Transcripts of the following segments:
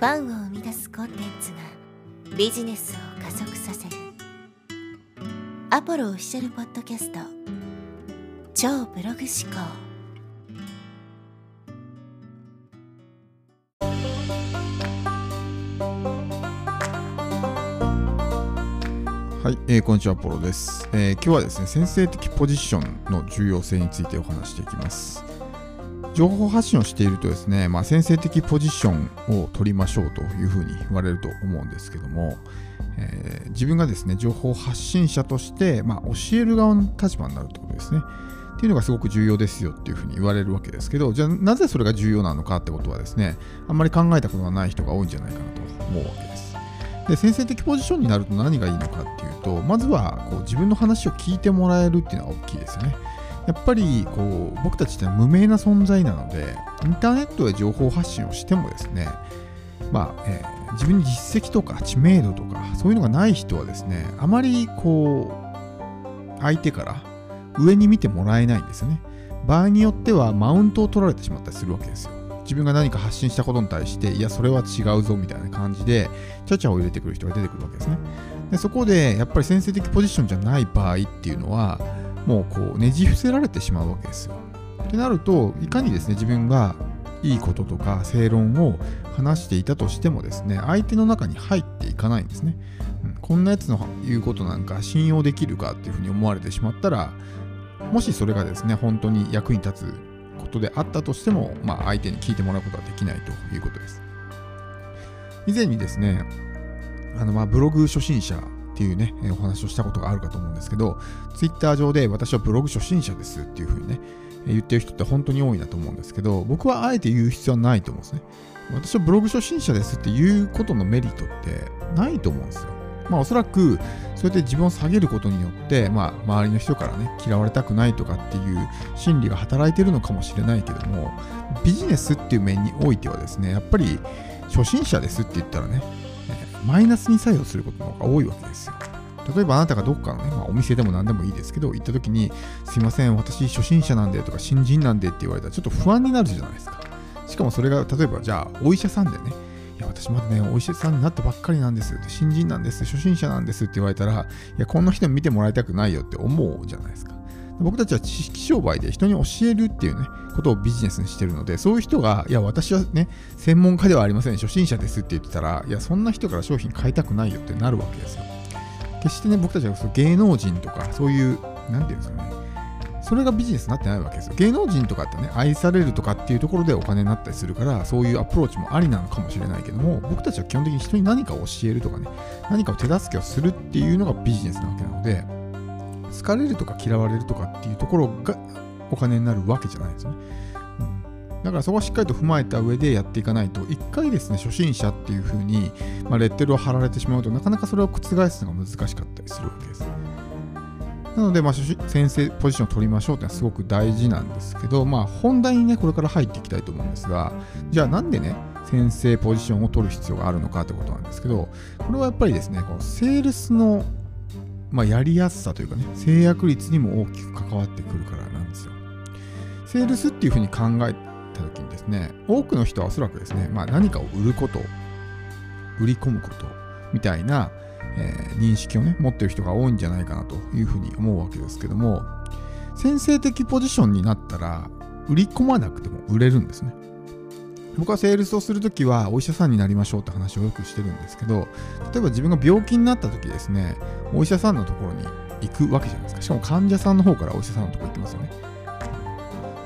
ファンを生み出すコンテンツがビジネスを加速させる。アポロオフィシャルポッドキャスト。超ブログ思考。はい、えーこんにちは、ポロです、えー今日はですね、先生的ポジションの重要性についてお話していきます。情報発信をしているとですね、まあ、先生的ポジションを取りましょうというふうに言われると思うんですけども、えー自分がですね、情報発信者として、まあ、教える側の立場になるということですね。っていうのがすごく重要ですよっていうふうに言われるわけですけど、じゃあなぜそれが重要なのかってことはですね、あんまり考えたことがない人が多いんじゃないかなと思うわけです。で先生的ポジションになると何がいいのかっていうとまずはこう自分の話を聞いてもらえるっていうのは大きいですよねやっぱりこう僕たちって無名な存在なのでインターネットで情報発信をしてもですねまあ、えー自分に実績とか知名度とかそういうのがない人はですねあまりこう相手から上に見てもらえないんですよね。場合によってはマウントを取られてしまったりするわけですよ。自分が何か発信したことに対していやそれは違うぞみたいな感じでちゃちゃを入れてくる人が出てくるわけですね。でそこでやっぱり先生的ポジションじゃない場合っていうのはもうこうねじ伏せられてしまうわけですよ。ってなるといかにですね自分がいいこととか正論を話していたとしてもですね相手の中に入っていかないんですね、うんこんなやつの言うことなんか信用できるかっていうふうに思われてしまったらもしそれがですね本当に役に立つことであったとしても、まあ、相手に聞いてもらうことはできないということです。以前にですねあのまあブログ初心者っていうね、お話をしたことがあるかと思うんですけど、ツイッター上で私はブログ初心者ですっていうふうにね、言ってる人って本当に多いなと思うんですけど、僕はあえて言う必要はないと思うんですね。私はブログ初心者ですっていうことのメリットってないと思うんですよ。まあおそらく、そうやって自分を下げることによって、まあ周りの人からね、嫌われたくないとかっていう心理が働いてるのかもしれないけども、ビジネスっていう面においてはですね、やっぱり初心者ですって言ったらね、マイナスに作用することの方が多いわけですよ。例えばあなたがどっかのね、まあ、お店でも何でもいいですけど、行った時に、すいません、私初心者なんでとか新人なんでって言われたらちょっと不安になるじゃないですか。しかもそれが、例えばじゃあ、お医者さんでね、いや、私まだね、お医者さんになったばっかりなんですって、新人なんです、初心者なんですって言われたら、いや、こんな人見てもらいたくないよって思うじゃないですか。僕たちは知識商売で人に教えるっていうね、ことをビジネスにしてるので、そういう人が、いや、私はね、専門家ではありません、初心者ですって言ってたら、いや、そんな人から商品買いたくないよってなるわけですよ。決してね、僕たちはそ芸能人とか、そういう、なんていうんですかね、それがビジネスになってないわけですよ。芸能人とかってね、愛されるとかっていうところでお金になったりするから、そういうアプローチもありなのかもしれないけども、僕たちは基本的に人に何かを教えるとかね、何かを手助けをするっていうのがビジネスなわけなので、好かれるとか嫌われるとかっていうところがお金になるわけじゃないですね。だからそこはしっかりと踏まえた上でやっていかないと、一回ですね、初心者っていう風に、まあ、レッテルを貼られてしまうとなかなかそれを覆すのが難しかったりするわけです。なので、まあ、先生ポジションを取りましょうってのはすごく大事なんですけど、まあ、本題にね、これから入っていきたいと思うんですが、じゃあなんでね、先生ポジションを取る必要があるのかってことなんですけど、これはやっぱりですね、このセールスの、まあ、やりやすさというかね、制約率にも大きく関わってくるからなんですよ。セールスっていうふうに考えた時にですね、多くの人はおそらくですね、まあ、何かを売ること、売り込むことみたいな、えー認識をね、持ってる人が多いんじゃないかなというふうに思うわけですけども、先生的ポジションになったら、売り込まなくても売れるんですね。僕はセールスをするときはお医者さんになりましょうって話をよくしてるんですけど、例えば自分が病気になったときですね、お医者さんのところに行くわけじゃないですか。しかも患者さんの方からお医者さんのところ行きますよね。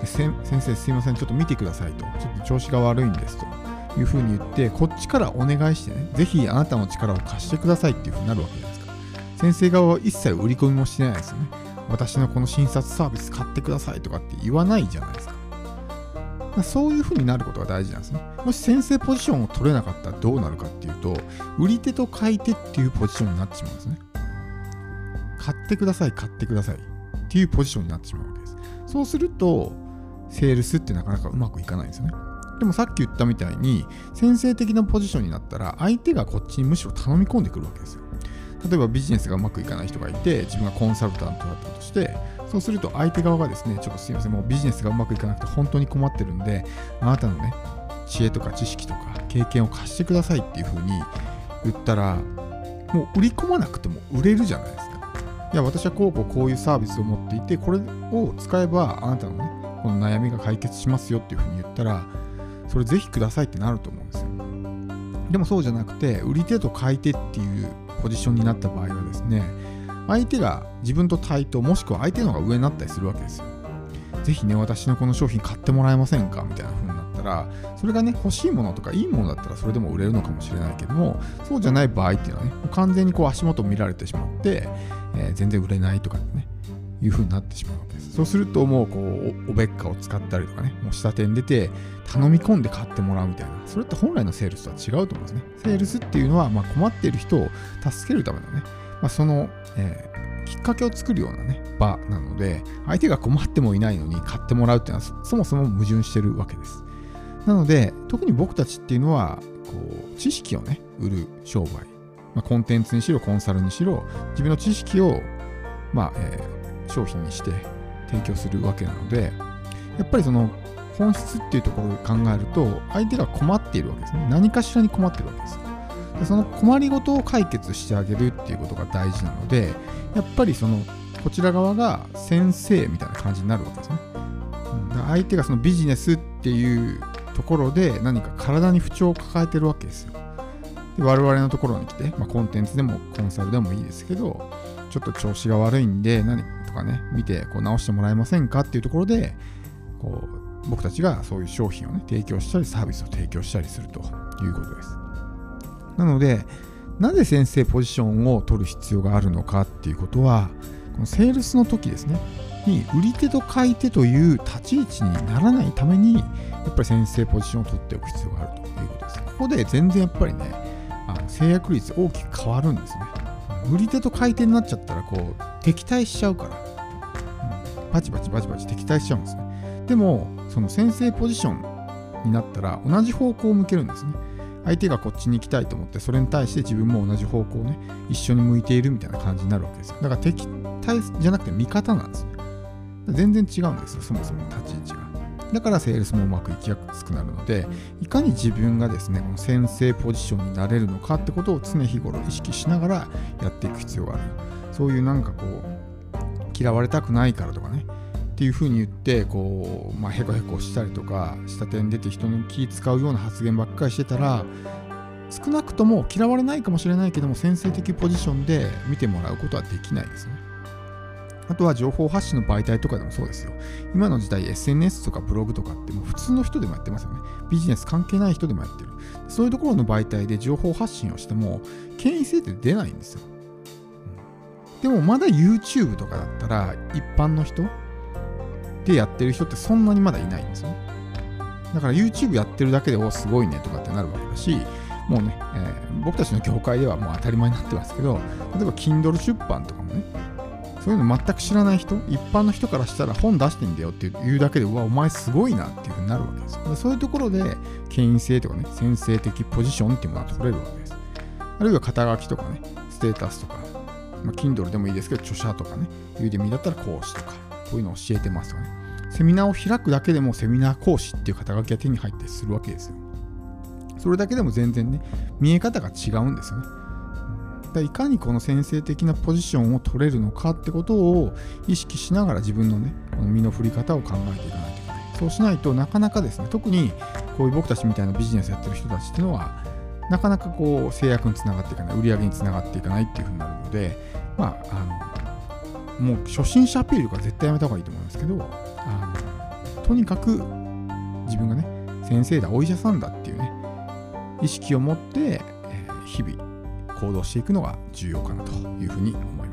で先生すいませんちょっと見てくださいとちょっと調子が悪いんですというふうに言ってこっちからお願いしてねぜひあなたの力を貸してくださいっていうふうになるわけじゃないですか先生側は一切売り込みもしてないですよね私のこの診察サービス買ってくださいとかって言わないじゃないですかそういうふうになることが大事なんですねもし先生ポジションを取れなかったらどうなるかっていうと売り手と買い手っていうポジションになってしまうんですね買ってください買ってくださいっていうポジションになってしまうわけですそうするとセールスってなかなかうまくいかないんですよね。でもさっき言ったみたいに先生的なポジションになったら相手がこっちにむしろ頼み込んでくるわけですよ。例えばビジネスがうまくいかない人がいて自分がコンサルタントだったとしてそうすると相手側がですねちょっとすいませんもうビジネスがうまくいかなくて本当に困ってるんであなたのね知恵とか知識とか経験を貸してくださいっていう風に言ったらもう売り込まなくても売れるじゃないですか。いや私はこうこうこういうサービスを持っていてこれを使えばあなたのねこの悩みが解決しますよっていう風に言ったらそれぜひくださいってなると思うんですよ。でもそうじゃなくて売り手と買い手っていうポジションになった場合はですね相手が自分と対等もしくは相手の方が上になったりするわけですよ。ぜひね私のこの商品買ってもらえませんかみたいな風になったらそれがね欲しいものとかいいものだったらそれでも売れるのかもしれないけどもそうじゃない場合っていうのはね完全にこう足元見られてしまって、えー、全然売れないとかねいう風になってしまうわけです。そうするともうこうおべっかを使ったりとかねもう下手に出て頼み込んで買ってもらうみたいな。それって本来のセールスとは違うと思うんですね。セールスっていうのはま困っている人を助けるためのね、まあ、その、えー、きっかけを作るようなね場なので相手が困ってもいないのに買ってもらうっていうのはそもそも矛盾してるわけです。なので特に僕たちっていうのはこう知識をね売る商売、まあ、コンテンツにしろコンサルにしろ自分の知識をまあ、えー、商品にして提供するわけなのでやっぱりその本質っていうところを考えると相手が困っているわけですね。何かしらに困っているわけです。でその困りごとを解決してあげるっていうことが大事なのでやっぱりそのこちら側が先生みたいな感じになるわけですね、うん、相手がそのビジネスっていうところで何か体に不調を抱えてるわけですよ。で我々のところに来て、まあ、コンテンツでもコンサルでもいいですけどちょっと調子が悪いんで何とかね見てこう直してもらえませんかっていうところでこう僕たちがそういう商品をね提供したりサービスを提供したりするということです。なのでなぜ先生ポジションを取る必要があるのかっていうことはこのセールスの時ですねに売り手と買い手という立ち位置にならないためにやっぱり先生ポジションを取っておく必要があるということです。ここで全然やっぱりねあの制約率大きく変わるんですね。売り手と買い手になっちゃったらこう敵対しちゃうから、うん、バチバチバチバチ敵対しちゃうんですね。でもその先生ポジションになったら同じ方向を向けるんですね。相手がこっちに行きたいと思ってそれに対して自分も同じ方向をね一緒に向いているみたいな感じになるわけですよ。だから敵対じゃなくて味方なんですね全然違うんですよそもそも立ち位置が。だからセールスもうまくいきやすくなるのでいかに自分がですねこの先生ポジションになれるのかってことを常日頃意識しながらやっていく必要がある。そういうなんかこう嫌われたくないからとかねっていうふうに言ってこう、まあ、へこへこしたりとか下手に出て人の気使うような発言ばっかりしてたら少なくとも嫌われないかもしれないけども先生的ポジションで見てもらうことはできないですね。あとは情報発信の媒体とかでもそうですよ。今の時代 SNS とかブログとかってもう普通の人でもやってますよね。ビジネス関係ない人でもやってる。そういうところの媒体で情報発信をしても権威性って出ないんですよ。でもまだ YouTube とかだったら一般の人でやってる人ってそんなにまだいないんですよね。だから YouTube やってるだけでおすごいねとかってなるわけだし、もうね、えー、僕たちの業界ではもう当たり前になってますけど、例えば Kindle 出版とかもね、そういうの全く知らない人、一般の人からしたら本出してんだよっていうだけで、うわ、お前すごいなっていうふうになるわけですよ。そういうところで、権威性とかね、先生的ポジションっていうものが取れるわけです。あるいは肩書きとかね、ステータスとか、まあ、Kindle でもいいですけど、著者とかね、ユーデミだったら講師とか、こういうの教えてますよね。セミナーを開くだけでもセミナー講師っていう肩書きが手に入ったりするわけですよ。それだけでも全然ね、見え方が違うんですよね。いかにこの先生的なポジションを取れるのかってことを意識しながら自分のね、この身の振り方を考えていかないといけない。そうしないとなかなかですね、特にこういう僕たちみたいなビジネスやってる人たちっていうのは、なかなかこう制約につながっていかない、売り上げにつながっていかないっていうふうになるので、まあ、あの、もう初心者アピールが絶対やめた方がいいと思いますけど、あのとにかく自分がね、先生だ、お医者さんだっていうね、意識を持って、えー、日々行動していくのが重要かなというふうに思います。